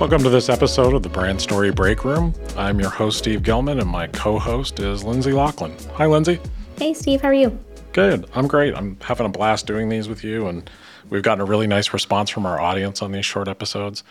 Welcome to this episode of the Brand Story Break Room. I'm your host, Steve Gilman, and my co host is Lindsey Laughlin. Hi, Lindsey. Hey, Steve. How are you? Good. I'm great. I'm having a blast doing these with you, and we've gotten a really nice response from our audience on these short episodes.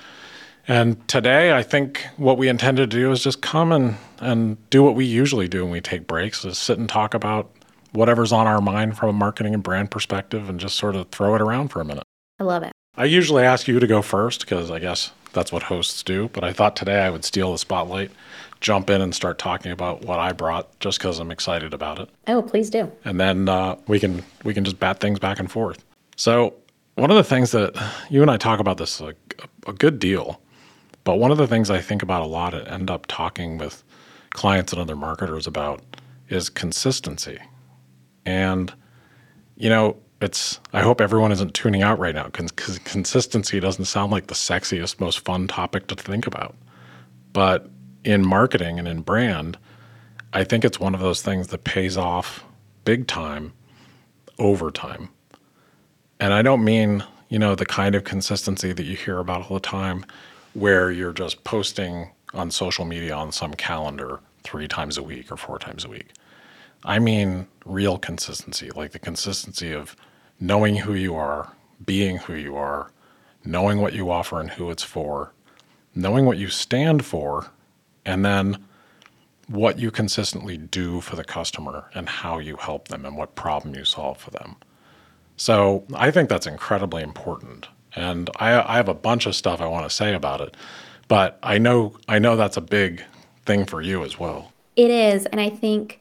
And today, I think what we intended to do is just come and, and do what we usually do when we take breaks is sit and talk about whatever's on our mind from a marketing and brand perspective and just sort of throw it around for a minute. I love it. I usually ask you to go first because I guess that's what hosts do. But I thought today I would steal the spotlight, jump in and start talking about what I brought, just because I'm excited about it. Oh, please do. And then uh, we can we can just bat things back and forth. So one of the things that you and I talk about this a, a good deal, but one of the things I think about a lot and end up talking with clients and other marketers about is consistency. And you know, it's I hope everyone isn't tuning out right now because consistency doesn't sound like the sexiest, most fun topic to think about. But in marketing and in brand, I think it's one of those things that pays off big time over time. And I don't mean, you know, the kind of consistency that you hear about all the time where you're just posting on social media on some calendar three times a week or four times a week. I mean real consistency, like the consistency of knowing who you are, being who you are, knowing what you offer and who it's for, knowing what you stand for, and then what you consistently do for the customer and how you help them and what problem you solve for them. So I think that's incredibly important. And I, I have a bunch of stuff I want to say about it, but I know I know that's a big thing for you as well. It is, and I think,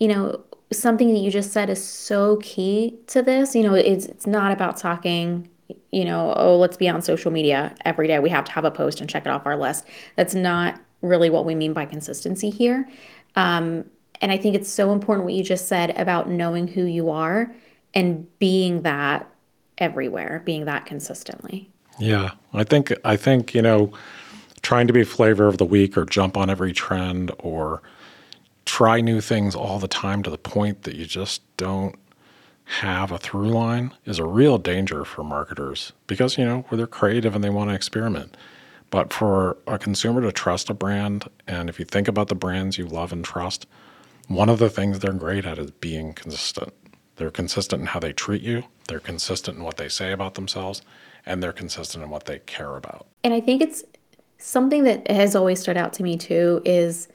you know, something that you just said is so key to this. You know, it's it's not about talking, you know, oh, let's be on social media every day. We have to have a post and check it off our list. That's not really what we mean by consistency here. Um, and I think it's so important what you just said about knowing who you are and being that everywhere, being that consistently. Yeah, I think I think you know, trying to be flavor of the week or jump on every trend or try new things all the time to the point that you just don't have a through line is a real danger for marketers because you know where they're creative and they want to experiment. But for a consumer to trust a brand and if you think about the brands you love and trust one of the things they're great at is being consistent. They're consistent in how they treat you they're consistent in what they say about themselves and they're consistent in what they care about. And i think it's something that has always stood out to me too is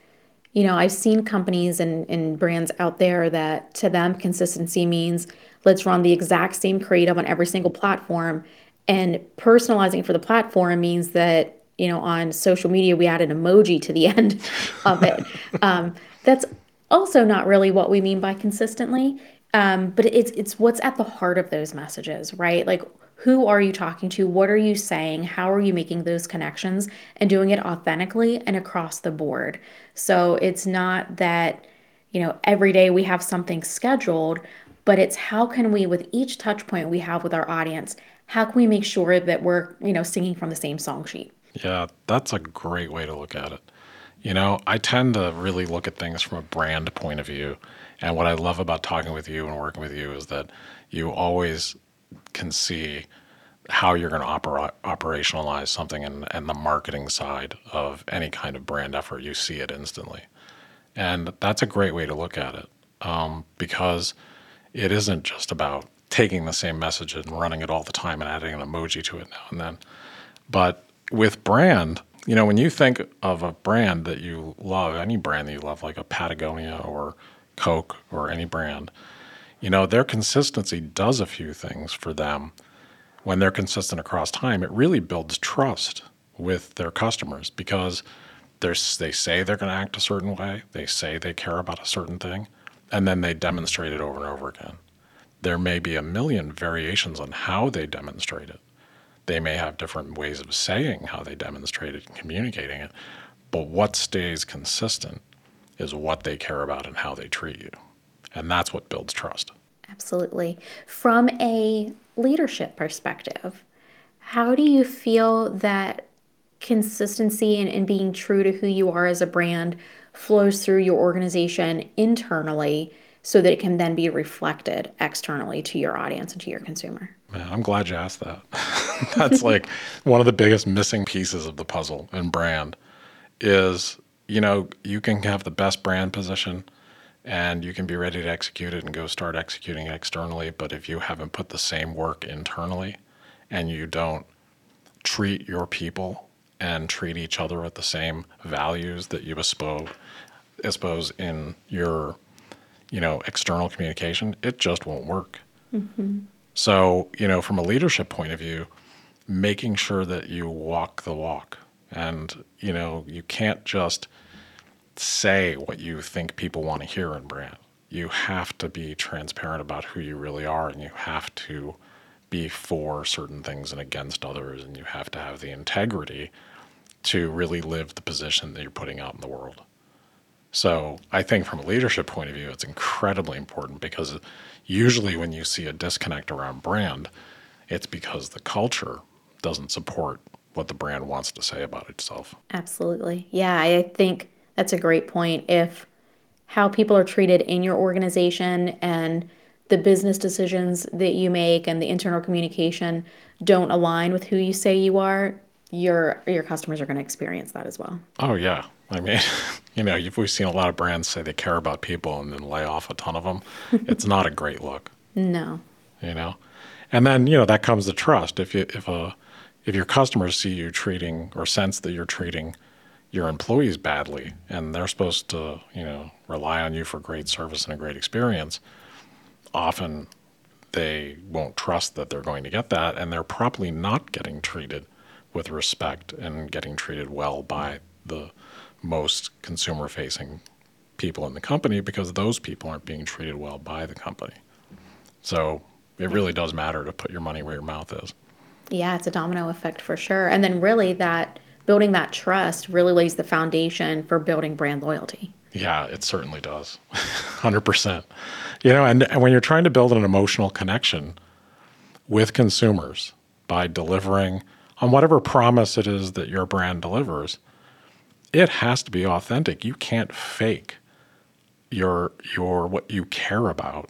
you know, I've seen companies and, and brands out there that to them consistency means let's run the exact same creative on every single platform. And personalizing for the platform means that, you know, on social media, we add an emoji to the end of it. um, that's also not really what we mean by consistently. Um, but it's it's what's at the heart of those messages, right? Like who are you talking to? What are you saying? How are you making those connections and doing it authentically and across the board? So it's not that, you know, every day we have something scheduled, but it's how can we, with each touch point we have with our audience, how can we make sure that we're, you know, singing from the same song sheet? Yeah, that's a great way to look at it. You know, I tend to really look at things from a brand point of view. And what I love about talking with you and working with you is that you always can see how you're going to opera- operationalize something and, and the marketing side of any kind of brand effort. You see it instantly. And that's a great way to look at it um, because it isn't just about taking the same message and running it all the time and adding an emoji to it now and then. But with brand, you know, when you think of a brand that you love, any brand that you love, like a Patagonia or Coke or any brand, you know, their consistency does a few things for them. When they're consistent across time, it really builds trust with their customers because they say they're going to act a certain way, they say they care about a certain thing, and then they demonstrate it over and over again. There may be a million variations on how they demonstrate it. They may have different ways of saying how they demonstrate it and communicating it, but what stays consistent is what they care about and how they treat you. And that's what builds trust. Absolutely. From a leadership perspective, how do you feel that consistency and, and being true to who you are as a brand flows through your organization internally so that it can then be reflected externally to your audience and to your consumer. Man, I'm glad you asked that. That's like one of the biggest missing pieces of the puzzle in brand is, you know, you can have the best brand position and you can be ready to execute it and go start executing externally, but if you haven't put the same work internally and you don't treat your people and treat each other with the same values that you expose, expose in your you know external communication it just won't work mm-hmm. so you know from a leadership point of view making sure that you walk the walk and you know you can't just say what you think people want to hear in brand you have to be transparent about who you really are and you have to be for certain things and against others and you have to have the integrity to really live the position that you're putting out in the world. So I think from a leadership point of view, it's incredibly important because usually when you see a disconnect around brand, it's because the culture doesn't support what the brand wants to say about itself. Absolutely. Yeah, I think that's a great point. If how people are treated in your organization and the business decisions that you make and the internal communication don't align with who you say you are, your your customers are going to experience that as well. Oh yeah, I mean, you know, we've seen a lot of brands say they care about people and then lay off a ton of them. it's not a great look. No. You know, and then you know that comes to trust. If you if a if your customers see you treating or sense that you're treating your employees badly and they're supposed to you know rely on you for great service and a great experience, often they won't trust that they're going to get that and they're probably not getting treated with respect and getting treated well by the most consumer facing people in the company because those people aren't being treated well by the company. So it really does matter to put your money where your mouth is. Yeah, it's a domino effect for sure. And then really that building that trust really lays the foundation for building brand loyalty. Yeah, it certainly does. 100%. You know, and, and when you're trying to build an emotional connection with consumers by delivering on whatever promise it is that your brand delivers, it has to be authentic. You can't fake your your what you care about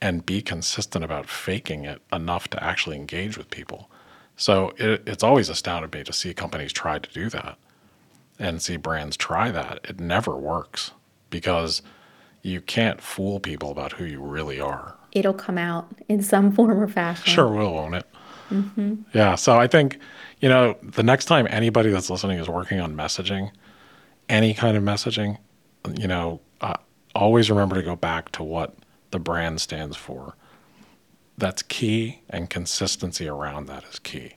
and be consistent about faking it enough to actually engage with people. So it, it's always astounded me to see companies try to do that and see brands try that. It never works because you can't fool people about who you really are. It'll come out in some form or fashion. Sure will, won't it? Mm-hmm. Yeah. So I think, you know, the next time anybody that's listening is working on messaging, any kind of messaging, you know, uh, always remember to go back to what the brand stands for. That's key, and consistency around that is key.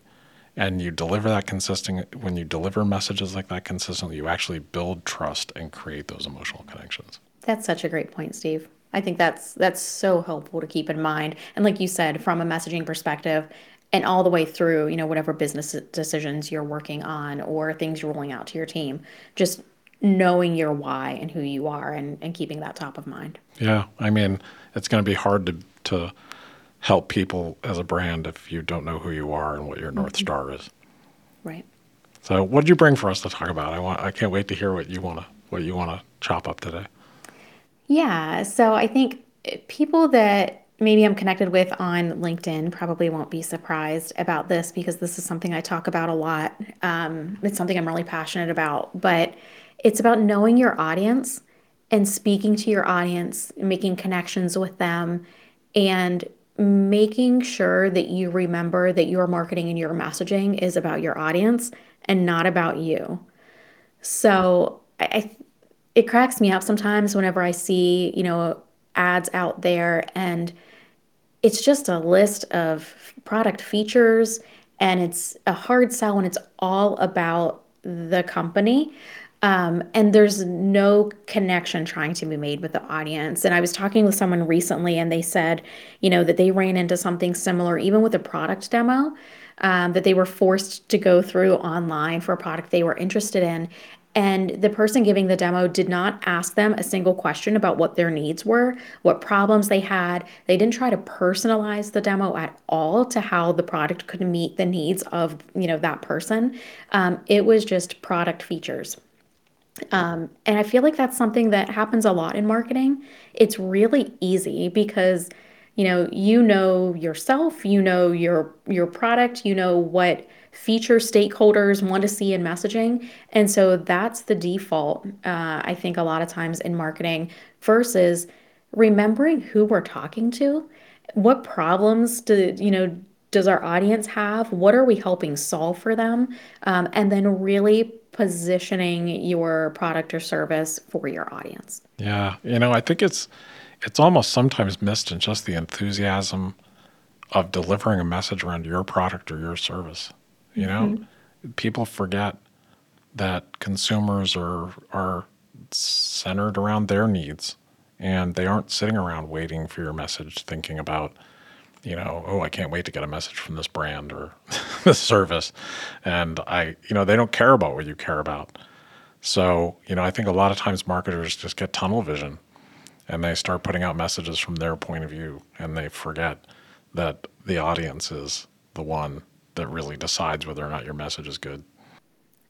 And you deliver that consistent when you deliver messages like that consistently, you actually build trust and create those emotional connections. That's such a great point, Steve. I think that's that's so helpful to keep in mind. And like you said, from a messaging perspective, and all the way through, you know, whatever business decisions you're working on or things you're rolling out to your team, just knowing your why and who you are and, and keeping that top of mind. Yeah. I mean, it's going to be hard to, to help people as a brand if you don't know who you are and what your North mm-hmm. Star is. Right. So what did you bring for us to talk about? I want, I can't wait to hear what you want to, what you want to chop up today. Yeah. So I think people that maybe I'm connected with on LinkedIn probably won't be surprised about this because this is something I talk about a lot. Um, it's something I'm really passionate about, but it's about knowing your audience and speaking to your audience, making connections with them, and making sure that you remember that your marketing and your messaging is about your audience and not about you. So I, it cracks me up sometimes whenever I see, you know, ads out there and it's just a list of product features and it's a hard sell when it's all about the company. Um, and there's no connection trying to be made with the audience. And I was talking with someone recently, and they said, you know, that they ran into something similar, even with a product demo, um, that they were forced to go through online for a product they were interested in. And the person giving the demo did not ask them a single question about what their needs were, what problems they had. They didn't try to personalize the demo at all to how the product could meet the needs of you know that person. Um, it was just product features. Um, and I feel like that's something that happens a lot in marketing. It's really easy because you know you know yourself, you know your your product, you know what feature stakeholders want to see in messaging, and so that's the default. Uh, I think a lot of times in marketing versus remembering who we're talking to, what problems do you know does our audience have? What are we helping solve for them? Um, and then really positioning your product or service for your audience. Yeah, you know, I think it's it's almost sometimes missed in just the enthusiasm of delivering a message around your product or your service. You know, mm-hmm. people forget that consumers are are centered around their needs and they aren't sitting around waiting for your message thinking about you know, oh, I can't wait to get a message from this brand or this service. And I, you know, they don't care about what you care about. So, you know, I think a lot of times marketers just get tunnel vision and they start putting out messages from their point of view and they forget that the audience is the one that really decides whether or not your message is good.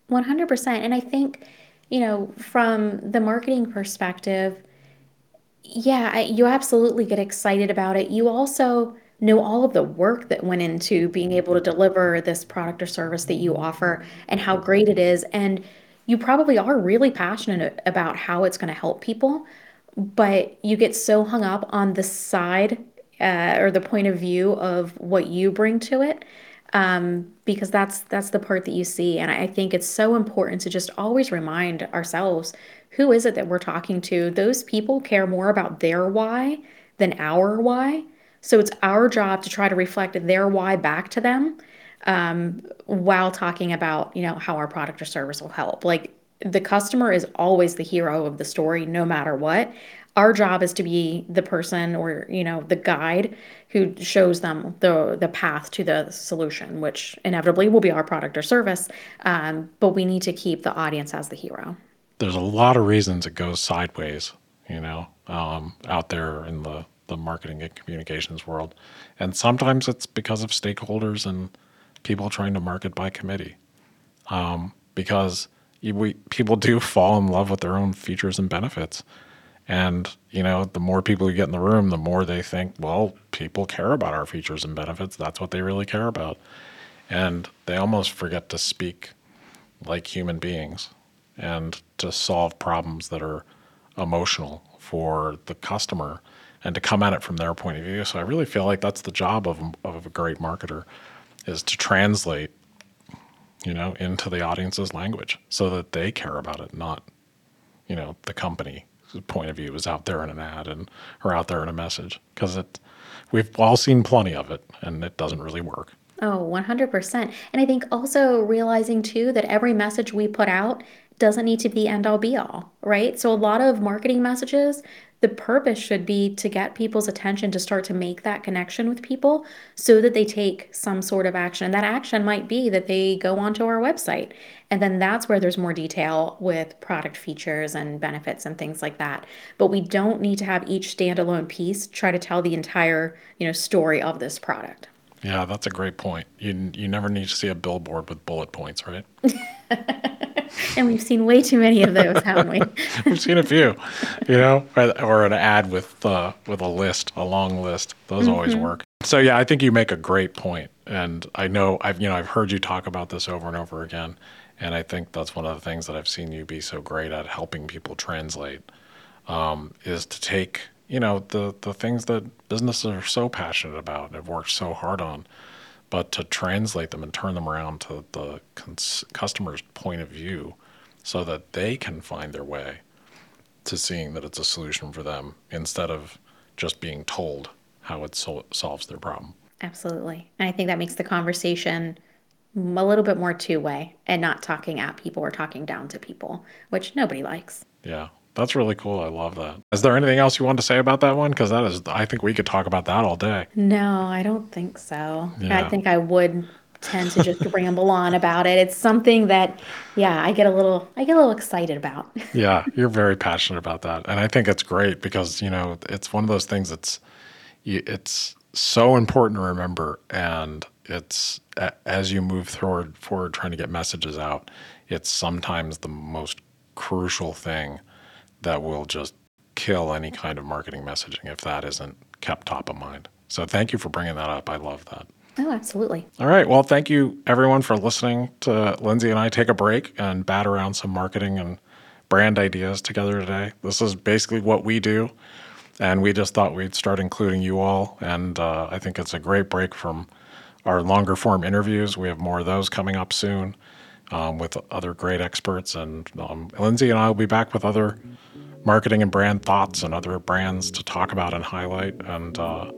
100%. And I think, you know, from the marketing perspective, yeah, you absolutely get excited about it. You also, know all of the work that went into being able to deliver this product or service that you offer and how great it is. And you probably are really passionate about how it's going to help people, but you get so hung up on the side uh, or the point of view of what you bring to it um, because that's that's the part that you see. And I think it's so important to just always remind ourselves who is it that we're talking to. Those people care more about their why than our why. So it's our job to try to reflect their why back to them um, while talking about, you know, how our product or service will help. Like the customer is always the hero of the story, no matter what. Our job is to be the person or, you know, the guide who shows them the the path to the solution, which inevitably will be our product or service. Um, but we need to keep the audience as the hero. There's a lot of reasons it goes sideways, you know, um, out there in the the marketing and communications world. And sometimes it's because of stakeholders and people trying to market by committee. Um, because we, people do fall in love with their own features and benefits. And, you know, the more people you get in the room, the more they think, well, people care about our features and benefits. That's what they really care about. And they almost forget to speak like human beings and to solve problems that are emotional for the customer and to come at it from their point of view. So I really feel like that's the job of, of a great marketer is to translate, you know, into the audience's language so that they care about it, not, you know, the company point of view is out there in an ad and or out there in a message because it we've all seen plenty of it and it doesn't really work. Oh, 100%. And I think also realizing too that every message we put out doesn't need to be end all be all, right? So a lot of marketing messages, the purpose should be to get people's attention to start to make that connection with people so that they take some sort of action. And that action might be that they go onto our website. And then that's where there's more detail with product features and benefits and things like that. But we don't need to have each standalone piece try to tell the entire, you know, story of this product. Yeah, that's a great point. You you never need to see a billboard with bullet points, right? and we've seen way too many of those, haven't we? we've seen a few, you know, or, an ad with uh, with a list, a long list. Those mm-hmm. always work. So yeah, I think you make a great point, and I know I've you know I've heard you talk about this over and over again, and I think that's one of the things that I've seen you be so great at helping people translate um, is to take you know the the things that businesses are so passionate about and have worked so hard on but to translate them and turn them around to the cons- customer's point of view so that they can find their way to seeing that it's a solution for them instead of just being told how it sol- solves their problem. Absolutely. And I think that makes the conversation a little bit more two way and not talking at people or talking down to people, which nobody likes. Yeah. That's really cool. I love that. Is there anything else you want to say about that one? Because that is, I think we could talk about that all day. No, I don't think so. Yeah. I think I would tend to just ramble on about it. It's something that, yeah, I get a little, I get a little excited about. yeah, you're very passionate about that, and I think it's great because you know it's one of those things that's, it's so important to remember, and it's as you move forward, forward trying to get messages out, it's sometimes the most crucial thing that will just kill any kind of marketing messaging if that isn't kept top of mind. So thank you for bringing that up. I love that. Oh, absolutely. All right. Well, thank you everyone for listening to Lindsey and I take a break and bat around some marketing and brand ideas together today. This is basically what we do. And we just thought we'd start including you all. And uh, I think it's a great break from our longer form interviews. We have more of those coming up soon um, with other great experts. And um, Lindsey and I will be back with other marketing and brand thoughts and other brands to talk about and highlight. And uh,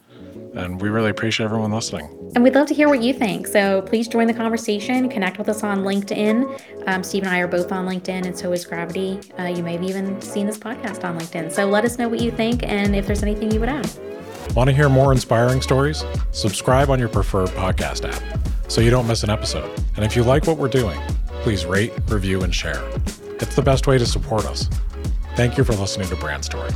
and we really appreciate everyone listening. And we'd love to hear what you think. So please join the conversation. Connect with us on LinkedIn. Um, Steve and I are both on LinkedIn, and so is Gravity. Uh, you may have even seen this podcast on LinkedIn. So let us know what you think and if there's anything you would add. Want to hear more inspiring stories? Subscribe on your preferred podcast app so you don't miss an episode. And if you like what we're doing, please rate, review, and share. It's the best way to support us. Thank you for listening to Brand Story.